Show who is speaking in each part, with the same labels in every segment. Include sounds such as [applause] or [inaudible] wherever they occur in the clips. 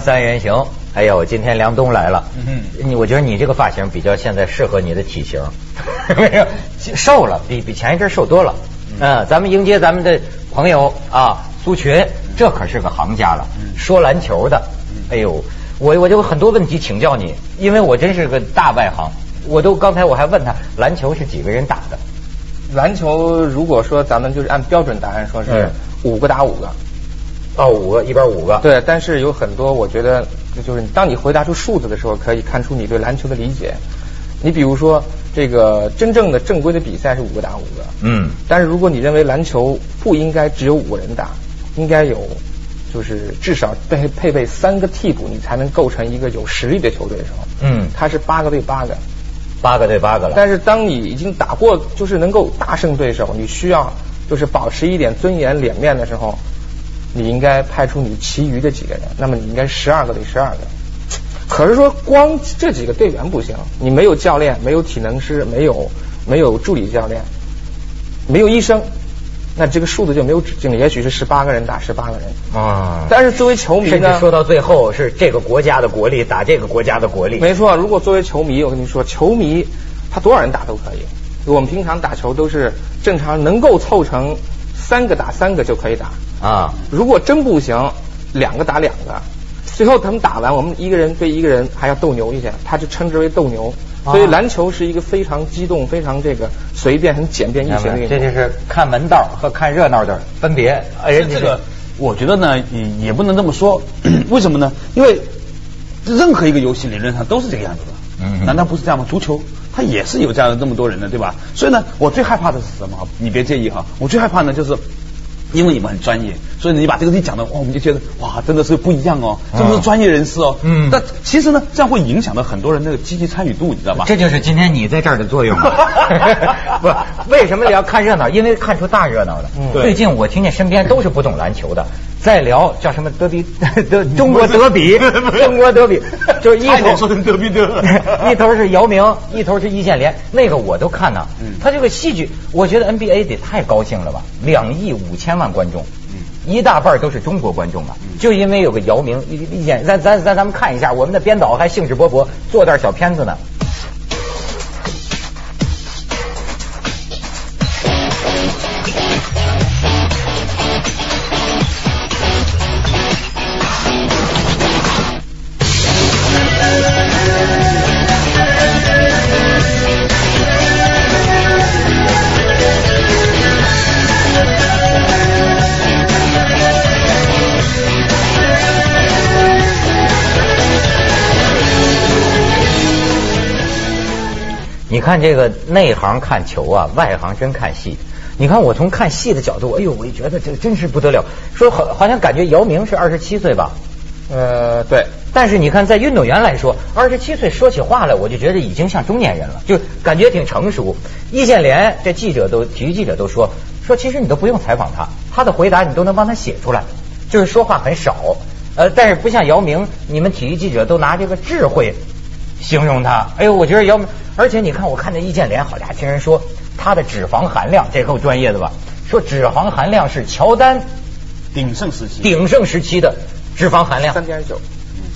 Speaker 1: 三人行，哎呦，今天梁冬来了。嗯，你我觉得你这个发型比较现在适合你的体型，[laughs] 没有瘦了，比比前一阵瘦多了。嗯，咱们迎接咱们的朋友啊，苏群，这可是个行家了，说篮球的。哎呦，我我就有很多问题请教你，因为我真是个大外行。我都刚才我还问他，篮球是几个人打的？
Speaker 2: 篮球如果说咱们就是按标准答案说是五个打五个，
Speaker 1: 哦，五个一边五个。
Speaker 2: 对，但是有很多我觉得就是当你回答出数字的时候，可以看出你对篮球的理解。你比如说这个真正的正规的比赛是五个打五个，嗯，但是如果你认为篮球不应该只有五个人打，应该有就是至少配配备三个替补，你才能构成一个有实力的球队的时候，嗯，它是八个对八个。
Speaker 1: 八个对八个了，
Speaker 2: 但是当你已经打过，就是能够大胜对手，你需要就是保持一点尊严脸面的时候，你应该派出你其余的几个人，那么你应该十二个对十二个。可是说光这几个队员不行，你没有教练，没有体能师，没有没有助理教练，没有医生。那这个数字就没有止境了，也许是十八个人打十八个人啊。但是作为球迷
Speaker 1: 呢，说到最后是这个国家的国力打这个国家的国力。
Speaker 2: 没错，如果作为球迷，我跟你说，球迷他多少人打都可以。我们平常打球都是正常能够凑成三个打三个就可以打啊。如果真不行，两个打两个，最后他们打完，我们一个人对一个人还要斗牛一下，他就称之为斗牛。所以篮球是一个非常激动、非常这个随便、很简便易行的运动。
Speaker 1: 这就是看门道和看热闹的分别。
Speaker 3: 哎，这个我觉得呢，也也不能这么说。[clears throat] 为什么呢？因为任何一个游戏理论上都是这个样子的。嗯。难道不是这样吗？足球它也是有这样的这么多人的，对吧？所以呢，我最害怕的是什么？你别介意哈。我最害怕呢就是。因为你们很专业，所以你把这个东西讲的哇，我们就觉得哇，真的是不一样哦，这不是专业人士哦。嗯。但其实呢，这样会影响到很多人那个积极参与度，你知道吧？
Speaker 1: 这就是今天你在这儿的作用。[laughs] 不，为什么你要看热闹？因为看出大热闹了。最近我听见身边都是不懂篮球的，在聊叫什么德比 [laughs] 德中国德比，[laughs] 中国德比，就是一头
Speaker 3: 说成德比德，[laughs]
Speaker 1: 一头是姚明，一头是易建联，那个我都看呢。嗯。他这个戏剧，我觉得 NBA 得太高兴了吧？两亿五千。万观众，一大半都是中国观众啊！就因为有个姚明，易建咱咱咱咱们看一下，我们的编导还兴致勃勃做段小片子呢。看这个内行看球啊，外行真看戏。你看我从看戏的角度，哎呦，我就觉得这个真是不得了。说好好像感觉姚明是二十七岁吧？
Speaker 2: 呃，对。
Speaker 1: 但是你看，在运动员来说，二十七岁说起话来，我就觉得已经像中年人了，就感觉挺成熟。易建联这记者都体育记者都说说，其实你都不用采访他，他的回答你都能帮他写出来，就是说话很少。呃，但是不像姚明，你们体育记者都拿这个智慧。形容他，哎呦，我觉得姚明，而且你看，我看那易建联，好家伙，听人说他的脂肪含量，这够专业的吧？说脂肪含量是乔丹
Speaker 3: 鼎盛时期
Speaker 1: 鼎盛时期的脂肪含量
Speaker 2: 三点九，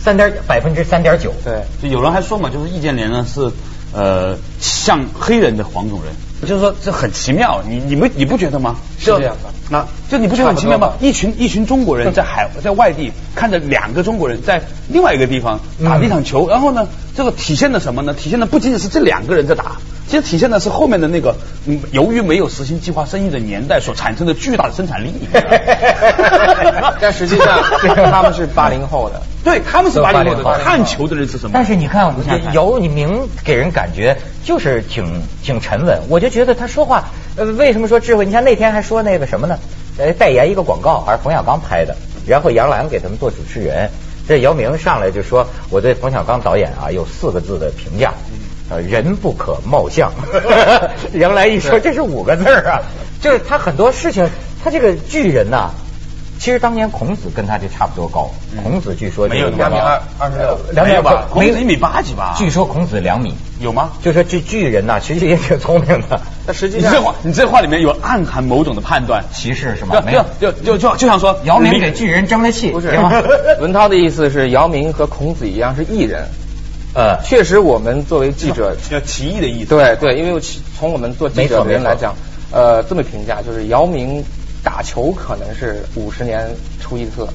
Speaker 1: 三点百分之三点九。
Speaker 2: 对，
Speaker 3: 就有人还说嘛，就是易建联呢是呃像黑人的黄种人。就是说这很奇妙，你你们你不觉得吗？
Speaker 2: 是这样的，
Speaker 3: 那就你不觉得很奇妙吗？一群一群中国人在海在外地看着两个中国人在另外一个地方打了一场球，然后呢，这个体现的什么呢？体现的不仅仅是这两个人在打，其实体现的是后面的那个，由于没有实行计划生育的年代所产生的巨大的生产力。[laughs]
Speaker 2: 但实际上 [laughs] 他们是八零后的，
Speaker 3: 对他们是八零后的，看球的人是什么？
Speaker 1: 但是你看姚明给人感觉就是挺挺沉稳，我就。觉得他说话，呃，为什么说智慧？你像那天还说那个什么呢？呃，代言一个广告，还是冯小刚拍的，然后杨澜给他们做主持人。这姚明上来就说：“我对冯小刚导演啊有四个字的评价，呃，人不可貌相。”杨澜一说这是五个字啊，就是他很多事情，他这个巨人呐，其实当年孔子跟他就差不多高，孔子据说
Speaker 3: 没有
Speaker 2: 两米二二十六，
Speaker 1: 两米
Speaker 3: 吧？孔子一米八几吧？
Speaker 1: 据说孔子两米，
Speaker 3: 有吗？
Speaker 1: 就说这巨人呐，其实也挺聪明的。[laughs]
Speaker 2: 那实际上，
Speaker 3: 你这话，你这话里面有暗含某种的判断，
Speaker 1: 歧视是吗？没
Speaker 3: 有，就就就就像说
Speaker 1: 姚明给巨人争了气，
Speaker 2: 不是？[laughs] 文涛的意思是姚明和孔子一样是艺人。呃，确实，我们作为记者
Speaker 3: 要奇异的意思。
Speaker 2: 对对，因为从我们做记者的人来讲，呃，这么评价就是姚明打球可能是五十年出一次，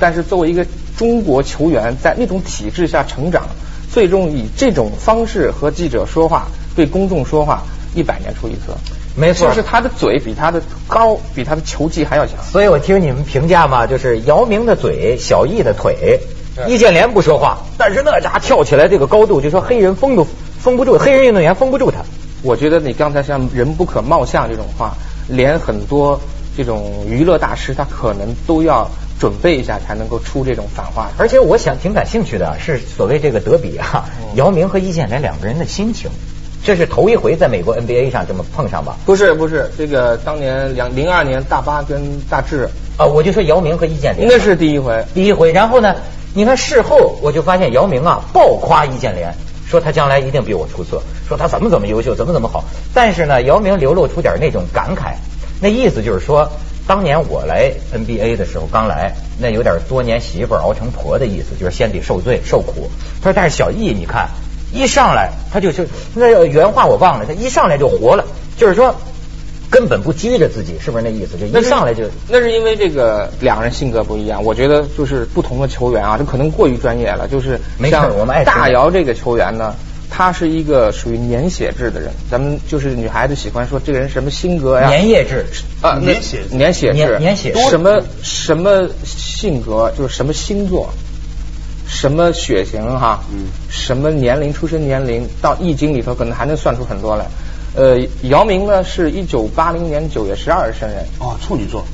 Speaker 2: 但是作为一个中国球员，在那种体制下成长，最终以这种方式和记者说话，对公众说话，一百年出一次。
Speaker 1: 没错，
Speaker 2: 就是他的嘴比他的高，比他的球技还要强。
Speaker 1: 所以我听你们评价嘛，就是姚明的嘴，小易的腿。易建联不说话，但是那家跳起来这个高度，就说黑人封都封不住，黑人运动员封不住他。
Speaker 2: 我觉得你刚才像“人不可貌相”这种话，连很多这种娱乐大师他可能都要准备一下才能够出这种反话。
Speaker 1: 而且我想挺感兴趣的是所谓这个德比啊，姚明和易建联两个人的心情，这是头一回在美国 NBA 上这么碰上吧？
Speaker 2: 不是不是，这个当年两零二年大巴跟大志
Speaker 1: 啊，我就说姚明和易建联
Speaker 2: 那是第一回，
Speaker 1: 第一回，然后呢？你看事后，我就发现姚明啊，爆夸易建联，说他将来一定比我出色，说他怎么怎么优秀，怎么怎么好。但是呢，姚明流露出点那种感慨，那意思就是说，当年我来 NBA 的时候刚来，那有点多年媳妇熬成婆的意思，就是先得受罪受苦。他说，但是小易你看，一上来他就就那原话我忘了，他一上来就活了，就是说。根本不拘着自己，是不是那意思？就一上来就
Speaker 2: 那是因为这个两个人性格不一样。我觉得就是不同的球员啊，这可能过于专业了。就是像大姚这个球员呢，他是一个属于粘血质的人。咱们就是女孩子喜欢说这个人什么性格呀？
Speaker 1: 粘液质
Speaker 3: 啊，粘血
Speaker 2: 粘血质，
Speaker 1: 粘血
Speaker 2: 什么什么性格，就是什么星座，什么血型哈，嗯，什么年龄，出生年龄，到易经里头可能还能算出很多来。呃，姚明呢是一九八零年九月十二日生人。
Speaker 3: 哦，处女座。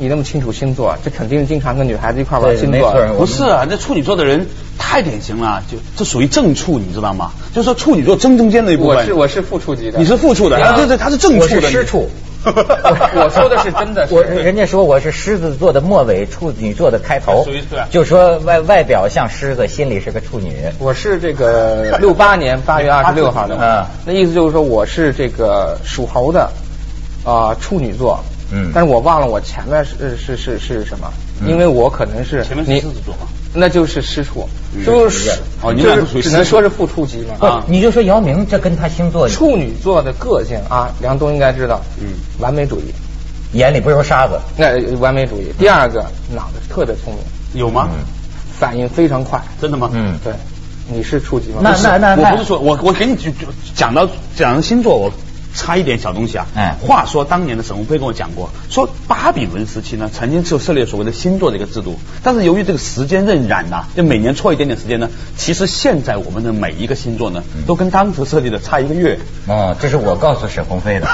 Speaker 2: 你那么清楚星座，这肯定是经常跟女孩子一块玩星座。
Speaker 3: 不是啊，那处女座的人太典型了，就这属于正处，你知道吗？就是说处女座正中间那一部分。
Speaker 2: 我是我是副处级的。
Speaker 3: 你是副处的，对对，他是正处的。
Speaker 1: 师处。[laughs]
Speaker 2: 我说的是真的，
Speaker 1: 我人家说我是狮子座的末尾，处女座的开头，就说外外表像狮子，心里是个处女。
Speaker 2: 我是这个六八年八月二十六号的，嗯，那意思就是说我是这个属猴的啊处女座，嗯，但是我忘了我前面是是是是什么，因为我可能是
Speaker 3: 前面是狮子座嘛。
Speaker 2: 那就是师处，就是
Speaker 3: 哦，你俩不属于
Speaker 2: 只能说是副处级
Speaker 1: 嘛。啊，你就说姚明，这跟他星座
Speaker 2: 处女座的个性啊，梁冬应该知道，嗯，完美主义，
Speaker 1: 眼里不揉沙子，
Speaker 2: 那完美主义。第二个脑子特别聪明，
Speaker 3: 有吗？
Speaker 2: 反应非常快，
Speaker 3: 真的吗？
Speaker 2: 嗯，对，你是处级吗？
Speaker 1: 那那那
Speaker 3: 我不是说，我我给你就讲到讲到星座我。差一点小东西啊！哎，话说当年的沈鸿飞跟我讲过，说巴比伦时期呢，曾经就设立所谓的星座的一个制度，但是由于这个时间荏苒呐，就每年错一点点时间呢，其实现在我们的每一个星座呢，都跟当时设立的差一个月。
Speaker 1: 哦，这是我告诉沈鸿飞的，[laughs]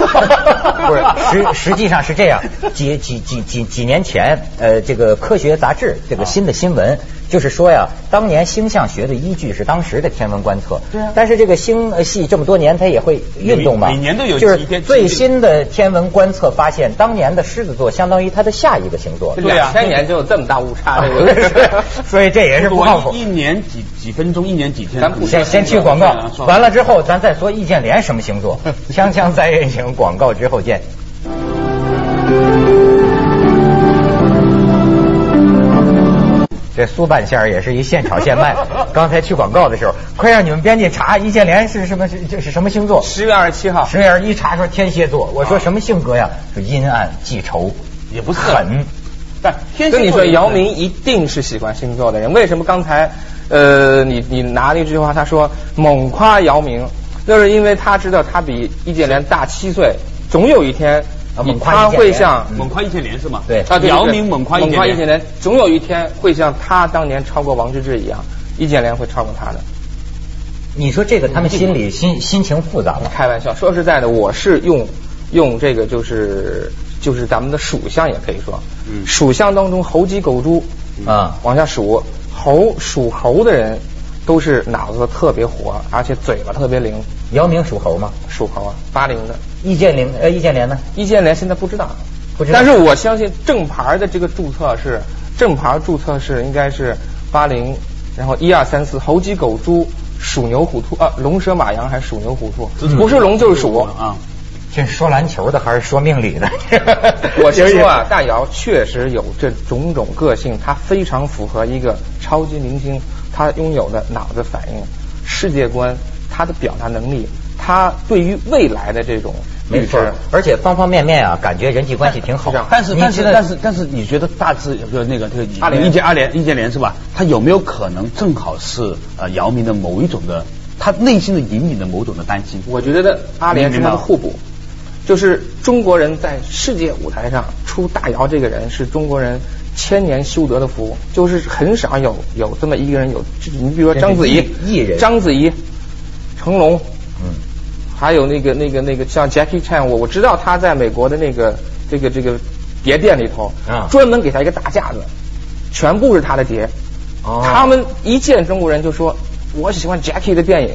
Speaker 1: 不是实实际上是这样，几几几几几年前，呃，这个科学杂志这个新的新闻。就是说呀，当年星象学的依据是当时的天文观测。
Speaker 3: 对啊。
Speaker 1: 但是这个星系这么多年，它也会运动嘛。
Speaker 3: 每年都有。
Speaker 1: 就是最新的天文观测发现，当年的狮子座相当于它的下一个星座。
Speaker 2: 对啊。千年就有这么大误差 [laughs] [laughs]
Speaker 1: 所以这也是不靠谱。
Speaker 3: 一年几几分钟，一年几天。
Speaker 1: 咱先先去广告，完了之后咱再说易建联什么星座。[laughs] 锵锵三人行，广告之后见。这苏半仙儿也是一现炒现卖。[laughs] 刚才去广告的时候，快让你们编辑查易建联是什么是？这是什么星座？
Speaker 2: 十月二十七号。
Speaker 1: 十月二十一查说天蝎座。我说什么性格呀？说阴暗记仇，
Speaker 3: 也不是
Speaker 1: 狠。
Speaker 2: 但跟你说，姚明一定是喜欢星座的人。为什么刚才呃，你你拿了一句话，他说猛夸姚明，就是因为他知道他比易建联大七岁，总有一天。他会像
Speaker 3: 猛夸易建联是吗？
Speaker 1: 对，
Speaker 2: 啊，
Speaker 3: 姚明猛夸易
Speaker 2: 建联，总有一天会像他当年超过王治郅一样，易建联会超过他的。
Speaker 1: 你说这个他们心里心心情复杂吗？
Speaker 2: 开玩笑，说实在的，我是用用这个就是就是咱们的属相也可以说，嗯，属相当中猴鸡狗猪啊往下数，猴属猴的人都是脑子特别活，而且嘴巴特别灵。
Speaker 1: 姚明属猴吗？
Speaker 2: 属猴啊，八零的。
Speaker 1: 易建联呃，易建联呢？
Speaker 2: 易建联现在不知道不知，但是我相信正牌的这个注册是正牌注册是应该是八零，然后一二三四猴鸡狗猪鼠牛虎兔啊龙蛇马羊还是鼠牛虎兔？不是龙就是鼠啊。
Speaker 1: 这是说篮球的还是说命理的？[laughs]
Speaker 2: 我先说啊，大姚确实有这种种个性，他非常符合一个超级明星他拥有的脑子反应、世界观、他的表达能力，他对于未来的这种
Speaker 1: 没错，而且方方面面啊，感觉人际关系挺好。
Speaker 3: 但是但是但是但是，你觉得大致就那个这个阿联易建阿联易建联是吧？他有没有可能正好是呃姚明的某一种的他内心的隐隐的某种的担心？
Speaker 2: 我觉得阿联是他的互补。就是中国人在世界舞台上出大姚这个人，是中国人千年修得的福。就是很少有有这么一个人有，你比如说章子怡，
Speaker 1: 艺人，
Speaker 2: 章子怡，成龙，嗯，还有那个那个那个像 Jackie Chan，我我知道他在美国的那个这个这个碟店里头，啊，专门给他一个大架子，全部是他的碟。哦，他们一见中国人就说，我喜欢 Jackie 的电影。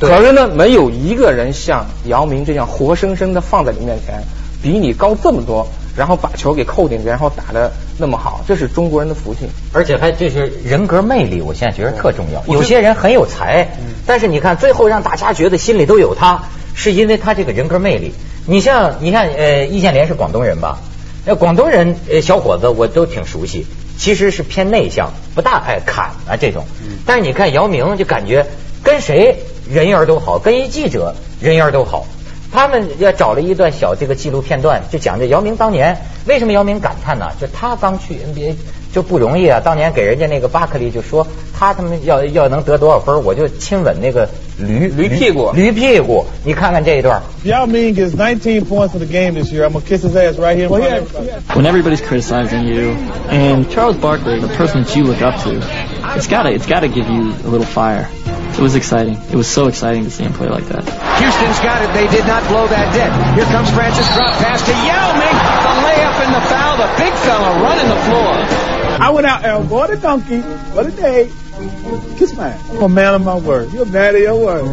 Speaker 2: 可是呢，没有一个人像姚明这样活生生的放在你面前，比你高这么多，然后把球给扣进去，然后打的那么好，这是中国人的福气。
Speaker 1: 而且还就是人格魅力，我现在觉得特重要。有些人很有才，但是你看最后让大家觉得心里都有他，是因为他这个人格魅力。你像你看呃，易建联是广东人吧？那广东人呃小伙子我都挺熟悉，其实是偏内向，不大爱侃啊这种。但是你看姚明就感觉跟谁。人缘都好，跟一记者人缘都好。他们也找了一段小这个纪录片段，就讲这姚明当年为什么姚明感叹呢？就他刚去 NBA 就不容易啊。当年给人家那个巴克利就说他他们要要能得多少分，我就亲吻那个驴
Speaker 2: 驴屁股
Speaker 1: 驴屁股。你看看这一段。
Speaker 4: Yao Ming gets 19 points in the game this year. I'm gonna kiss his ass right here.
Speaker 5: When everybody's criticizing you, and Charles Barkley, the person that you look up to, it's gotta it's gotta give you a little fire. It was exciting. It was so exciting to see him play like that.
Speaker 6: Houston's got it. They did not blow that dead. Here comes Francis. Drop pass to Yao Ming. The layup and the foul. The big fella running the floor.
Speaker 4: I went out there, bought a donkey, what a day. Kiss my ass. I'm a man of my word. You're a man of your word.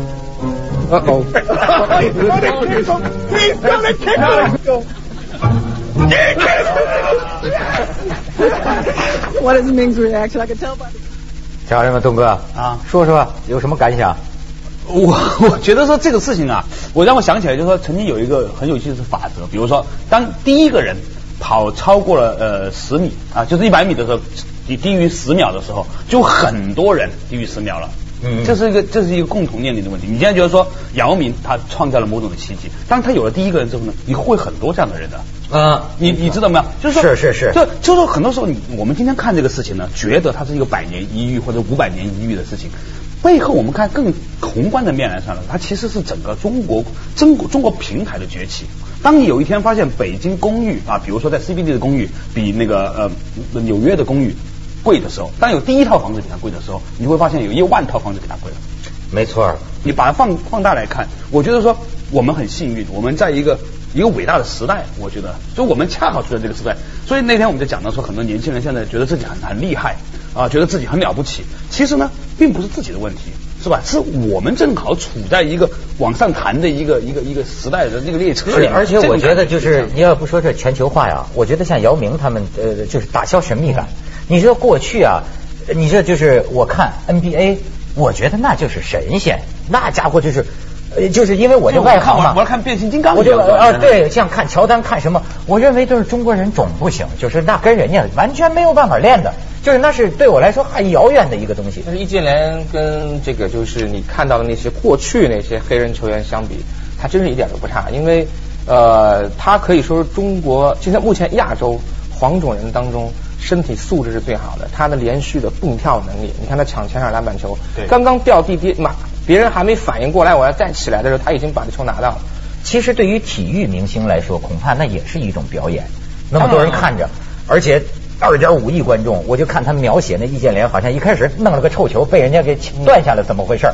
Speaker 4: Uh-oh. [laughs] Please don't kick him.
Speaker 5: what is Ming's reaction? I can tell by the
Speaker 1: 家人们，东哥啊，说说有什么感想？
Speaker 3: 我 [laughs] 我觉得说这个事情啊，我让我想起来，就是说曾经有一个很有意思的法则，比如说当第一个人跑超过了呃十米啊，就是一百米的时候，低低于十秒的时候，就很多人低于十秒了。嗯，这是一个这是一个共同面临的问题。你现在觉得说姚明他创造了某种的奇迹，当他有了第一个人之后呢，你会很多这样的人的。啊，你你知道没有？就是说
Speaker 1: 是是是，
Speaker 3: 就就是说很多时候，你我们今天看这个事情呢，觉得它是一个百年一遇或者五百年一遇的事情，背后我们看更宏观的面来上呢，它其实是整个中国中国中国平台的崛起。当你有一天发现北京公寓啊，比如说在 CBD 的公寓比那个呃纽约的公寓贵的时候，当有第一套房子比它贵的时候，你会发现有一万套房子比它贵了。
Speaker 1: 没错，
Speaker 3: 你把它放放大来看，我觉得说我们很幸运，我们在一个。一个伟大的时代，我觉得，所以我们恰好处在这个时代，所以那天我们就讲到说，很多年轻人现在觉得自己很很厉害啊，觉得自己很了不起。其实呢，并不是自己的问题，是吧？是我们正好处在一个往上弹的一个一个一个时代的那个列车里。
Speaker 1: 而且我觉得，就是你要不说这全球化呀，我觉得像姚明他们，呃，就是打消神秘感。你说过去啊，你这就是我看 NBA，我觉得那就是神仙，那家伙就是。呃，就是因为我这外行嘛，
Speaker 3: 我要看变形金刚，
Speaker 1: 我就啊，对，像看乔丹看什么，我认为都是中国人种不行，就是那跟人家完全没有办法练的，就是那是对我来说很遥远的一个东西。
Speaker 2: 但是易建联跟这个就是你看到的那些过去那些黑人球员相比，他真是一点都不差，因为呃，他可以说是中国现在目前亚洲黄种人当中身体素质是最好的，他的连续的蹦跳能力，你看他抢前场篮板球，刚刚掉地跌马。别人还没反应过来，我要再起来的时候，他已经把这球拿到了。
Speaker 1: 其实对于体育明星来说，恐怕那也是一种表演。那么多人看着，而且二点五亿观众，我就看他描写那易建联，好像一开始弄了个臭球，被人家给断下来，怎么回事？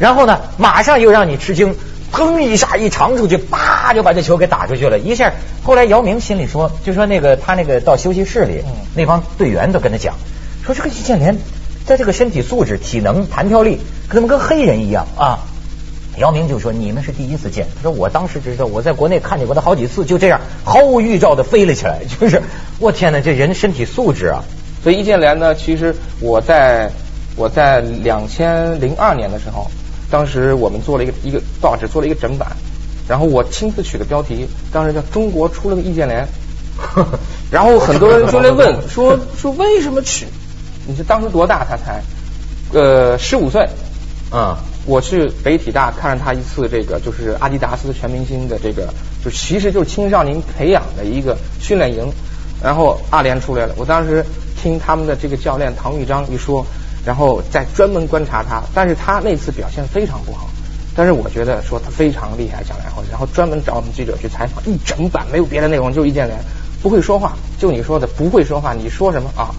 Speaker 1: 然后呢，马上又让你吃惊，砰一下一长出去，叭就把这球给打出去了。一下，后来姚明心里说，就说那个他那个到休息室里，那帮队员都跟他讲，说这个易建联。在这个身体素质、体能、弹跳力，怎么跟黑人一样啊？姚明就说：“你们是第一次见。”他说：“我当时只知道我在国内看见过他好几次，就这样毫无预兆的飞了起来。[laughs] 就是我天哪，这人身体素质啊！
Speaker 2: 所以易建联呢，其实我在我在两千零二年的时候，当时我们做了一个一个报纸做了一个整版，然后我亲自取的标题，当时叫中国出了个易建联。[laughs] 然后很多人就来问 [laughs] 说说为什么取？你是当时多大？他才呃十五岁。
Speaker 1: 啊，
Speaker 2: 我去北体大看了他一次，这个就是阿迪达斯全明星的这个，就其实就是青少年培养的一个训练营。然后阿联出来了，我当时听他们的这个教练唐玉章一说，然后再专门观察他，但是他那次表现非常不好。但是我觉得说他非常厉害，讲然后然后专门找我们记者去采访，一整版没有别的内容，就易建联不会说话，就你说的不会说话，你说什么啊？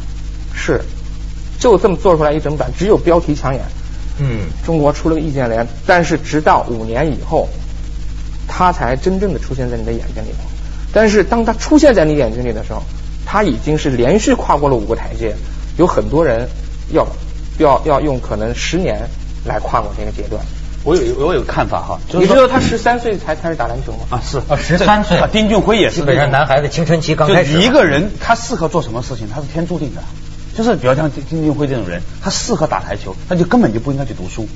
Speaker 2: 是，就这么做出来一整版，只有标题抢眼。
Speaker 1: 嗯，
Speaker 2: 中国出了个易建联，但是直到五年以后，他才真正的出现在你的眼睛里头。但是当他出现在你眼睛里的时候，他已经是连续跨过了五个台阶，有很多人要要要用可能十年来跨过这个阶段。
Speaker 3: 我有我有个看法哈，
Speaker 2: 你知道他十三岁才开始打篮球吗？
Speaker 3: 啊是
Speaker 1: 啊十三岁
Speaker 3: 啊丁俊晖也是
Speaker 1: 基本上男孩子青春期刚开始
Speaker 3: 一个人他适合做什么事情，他是天注定的。就是比如像丁丁俊晖这种人，他适合打台球，他就根本就不应该去读书。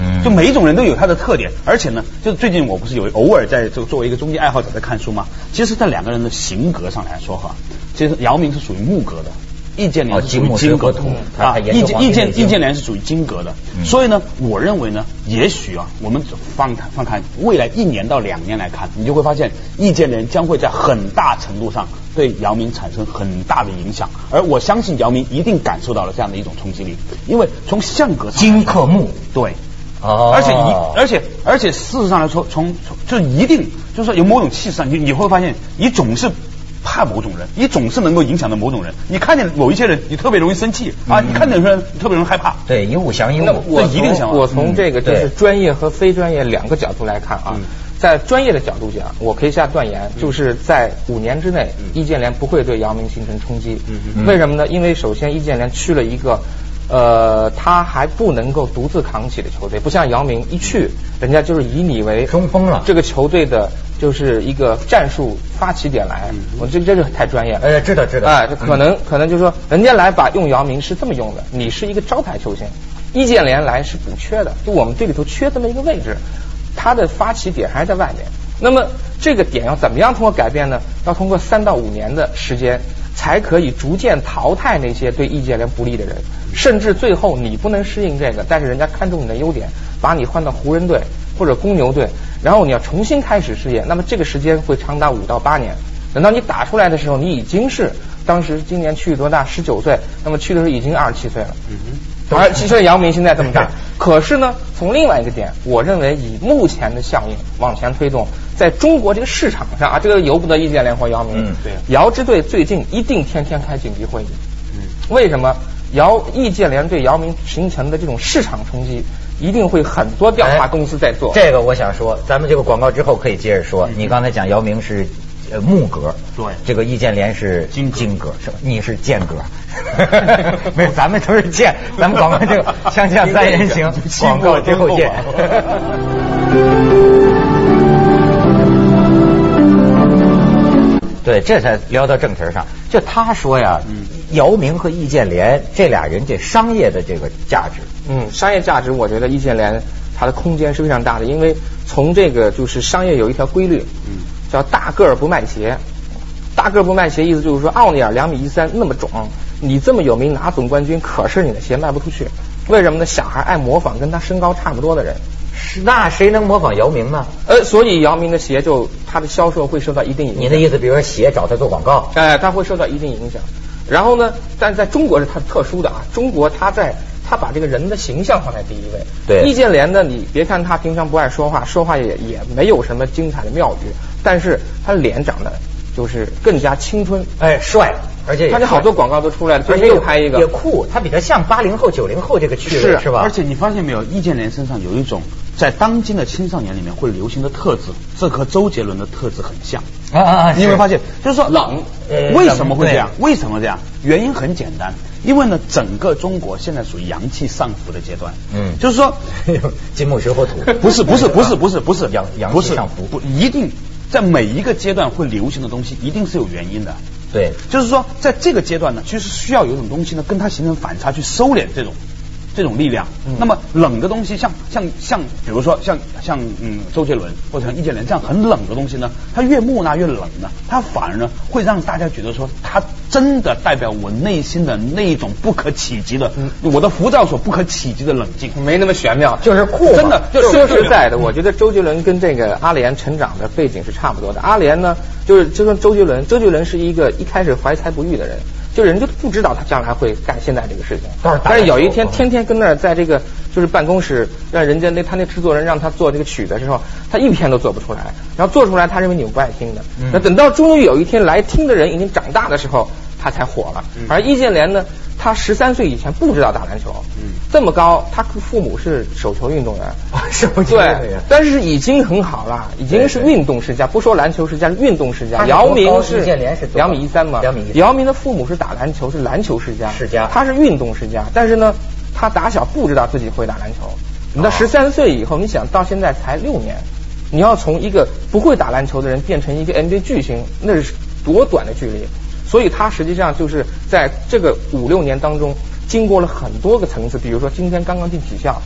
Speaker 1: 嗯
Speaker 3: 就每一种人都有他的特点，而且呢，就是最近我不是有偶尔在这个作为一个中间爱好者在看书吗？其实，在两个人的型格上来说哈，其实姚明是属于木格的，易建联是属于
Speaker 1: 哦金
Speaker 3: 金格的
Speaker 1: 火土他
Speaker 3: 啊，易建易建易建联是属于金格的，
Speaker 1: 嗯
Speaker 3: 所以呢，我认为呢，也许啊，我们放看放看未来一年到两年来看，你就会发现易建联将会在很大程度上对姚明产生很大的影响，而我相信姚明一定感受到了这样的一种冲击力，因为从相格上
Speaker 1: 金克木
Speaker 3: 对。
Speaker 1: 哦
Speaker 3: 而且一，而且而且事实上来说，从从就一定就是说有某种气势上，你你会发现你总是怕某种人，你总是能够影响到某种人。你看见某一些人，你特别容易生气啊；你看见有些人特别容易害怕。
Speaker 1: 对因为我想，
Speaker 2: 因
Speaker 1: 为，
Speaker 2: 我
Speaker 3: 这一定想
Speaker 2: 从我从这个就是专业和非专业两个角度来看啊，
Speaker 3: 嗯
Speaker 2: 在专业的角度讲，我可以下断言，就是在五年之内，易建联不会对姚明形成冲击。
Speaker 1: 嗯
Speaker 2: 为什么呢？因为首先易建联去了一个。呃，他还不能够独自扛起的球队，不像姚明一去，人家就是以你为
Speaker 1: 中锋了
Speaker 2: 这个球队的就是一个战术发起点来，我这这就太专业了。
Speaker 1: 哎，知道知道，
Speaker 2: 哎，这可能、可能就是说，人家来把用姚明是这么用的，你是一个招牌球星，易建联来是补缺的，就我们队里头缺这么一个位置，他的发起点还是在外面。那么这个点要怎么样通过改变呢？要通过三到五年的时间，才可以逐渐淘汰那些对易建联不利的人，甚至最后你不能适应这个，但是人家看中你的优点，把你换到湖人队或者公牛队，然后你要重新开始事业，那么这个时间会长达五到八年。等到你打出来的时候，你已经是当时今年去多大？十九岁，那么去的时候已经二十七岁了。而其实姚明现在这么大，可是呢，从另外一个点，我认为以目前的效应往前推动，在中国这个市场上啊，这个由不得易建联或姚明。
Speaker 1: 嗯
Speaker 3: 对
Speaker 2: 姚支队最近一定天天开紧急会议。嗯，为什么？姚易建联对姚明形成的这种市场冲击，一定会很多调查公司在做。
Speaker 1: 这个我想说，咱们这个广告之后可以接着说。你刚才讲姚明是呃木格，
Speaker 3: 对
Speaker 1: 这个易建联是
Speaker 3: 金格
Speaker 1: 金格，是吧？你是剑格，[laughs] 没有，咱们都是剑。咱们广告这个锵锵三人行，[laughs] 广告之后见。[laughs] 对，这才聊到正题上。就他说呀，姚明和易建联这俩人这商业的这个价值，
Speaker 2: 嗯，商业价值，我觉得易建联他的空间是非常大的，因为从这个就是商业有一条规律，
Speaker 3: 嗯，
Speaker 2: 叫大个儿不卖鞋。大个儿不卖鞋，意思就是说奥尼尔两米一三那么壮，你这么有名拿总冠军，可是你的鞋卖不出去，为什么呢？小孩爱模仿跟他身高差不多的人，
Speaker 1: 是 [laughs] 那谁能模仿姚明呢？
Speaker 2: 呃，所以姚明的鞋就他的销售会受到一定影响。
Speaker 1: 你的意思，比如说鞋找他做广告，
Speaker 2: 哎，他会受到一定影响。然后呢，但在中国是它特殊的啊，中国它在它把这个人的形象放在第一位。
Speaker 1: 对
Speaker 2: 易建联呢，你别看他平常不爱说话，说话也也没有什么精彩的妙语，但是他脸长得就是更加青春，
Speaker 1: 哎，帅，而且
Speaker 2: 他这好多广告都出来了，最近又拍一个
Speaker 1: 也酷，他比较像八零后、九零后这个趋势
Speaker 2: 是
Speaker 1: 是吧？
Speaker 3: 而且你发现没有，易建联身上有一种在当今的青少年里面会流行的特质，这和周杰伦的特质很像。
Speaker 1: 啊啊啊！
Speaker 3: 你有没有发现？就是说
Speaker 2: 冷
Speaker 1: 呃
Speaker 3: 为什么会这样？为什么这样？原因很简单，因为呢，整个中国现在属于阳气上浮的阶段。
Speaker 1: 嗯
Speaker 3: 就是说，[laughs]
Speaker 1: 金木水火土，
Speaker 3: 不是不是不是不是不是
Speaker 1: 阳阳
Speaker 3: 不是
Speaker 1: 气上浮，
Speaker 3: 不一定在每一个阶段会流行的东西，一定是有原因的。
Speaker 1: 对，
Speaker 3: 就是说，在这个阶段呢，其实需要有一种东西呢，跟它形成反差，去收敛这种这种力量。那么冷的东西，像像像，比如说像像嗯周杰伦或者像易建联这样很冷的东西呢，它越木讷越冷呢，它反而呢会让大家觉得说，它真的代表我内心的那一种不可企及的，我的浮躁所不可企及的冷静。
Speaker 2: 没那么玄妙，
Speaker 1: 就是酷
Speaker 3: 真的
Speaker 2: 就说实在
Speaker 3: 的，
Speaker 2: 的，我觉得周杰伦跟这个阿莲成长的背景是差不多的。阿莲呢，就是就说周杰伦，周杰伦是一个一开始怀才不遇的人，就人就不知道他将来会干现在这个事情。但是有一天天天跟那儿在这个就是办公室，让人家那他那制作人让他做这个曲的时候，他一篇都做不出来，然后做出来他认为你们不爱听的。
Speaker 1: 嗯
Speaker 2: 那等到终于有一天来听的人已经长大的时候，他才火了。
Speaker 1: 嗯
Speaker 2: 而易建联呢，他十三岁以前不知道打篮球，
Speaker 3: 嗯
Speaker 2: 这么高，他父母是手球运动员。
Speaker 1: 是不是？
Speaker 2: 对，但是已经很好了，已经是运动世家，不说篮球世家，运动世家。姚明是两米一三嘛？
Speaker 1: 两米一
Speaker 2: 姚明的父母是打篮球，是篮球世家。
Speaker 1: 世家
Speaker 2: 他是运动世家，但是呢，他打小不知道自己会打篮球。你到
Speaker 1: 哦
Speaker 2: 十三岁以后，你想到现在才六年，你要从一个不会打篮球的人变成一个 NBA 巨星，那是多短的距离。所以他实际上就是在这个五六年当中，经过了很多个层次，比如说今天刚刚进体校，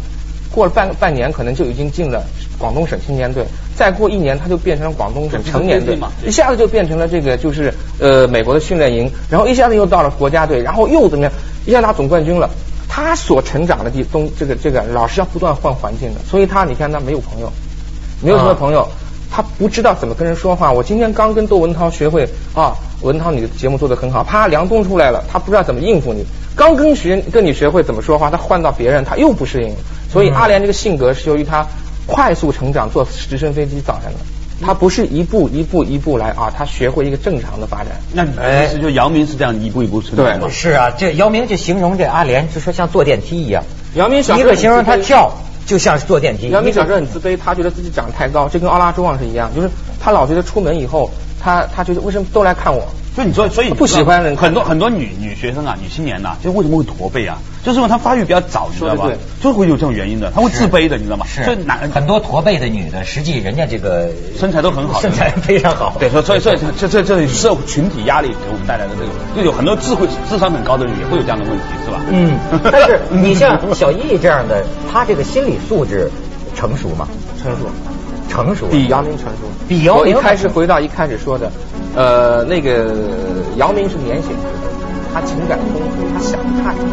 Speaker 2: 过了半半年可能就已经进了广东省青年队，再过一年他就变成了广东省成年队
Speaker 3: 嘛，
Speaker 2: 一下子就变成了这个就是呃美国的训练营，然后一下子又到了国家队，然后又怎么样，一下拿总冠军了。他所成长的地东这个这个老是要不断换环境的，所以他你看他没有朋友，没有什么朋友。他不知道怎么跟人说话。我今天刚跟窦文涛学会啊，文涛你的节目做得很好，啪，梁冬出来了，他不知道怎么应付你。刚跟学跟你学会怎么说话，他换到别人他又不适应。所以阿莲这个性格是由于他快速成长坐直升飞机造成的。他不是一步一步一步来啊，他学会一个正常的发展。
Speaker 3: 那你的意思就姚明是这样一步一步成长吗？
Speaker 1: 是啊，这姚明就形容这阿莲，就说像坐电梯一样。
Speaker 2: 姚明小时候
Speaker 1: 一个形容他跳，就像是坐电梯。
Speaker 2: 姚明小时候很自卑，他觉得自己长得太高，这跟奥拉朱旺是一样，就是他老觉得出门以后，他他觉得为什么都来看我？
Speaker 3: 所以你说，所以
Speaker 2: 不喜欢人
Speaker 3: 很多很多女女学生啊，女青年呐、就为什么会驼背啊？就是因为她发育比较早，你知道吧？就会有这种原因的，她会自卑的，你知道吗？
Speaker 1: 是
Speaker 3: 所以男
Speaker 1: 很多驼背的女的，实际人家这个
Speaker 3: 身材都很好，
Speaker 1: 身材非常好。
Speaker 3: 对，所以所以所以这这这社会群体压力给我们带来的这个，就有很多智慧智商很高的人也会有这样的问题，是吧？
Speaker 1: 嗯，但是 [laughs] 你像小易这样的，他这个心理素质成熟吗？
Speaker 2: 成熟。
Speaker 1: 成熟，
Speaker 2: 比姚明成熟，
Speaker 1: 比姚明
Speaker 2: 开始回到一开始说的，呃，那个姚明是年显之的，他情感丰富，他想的太多。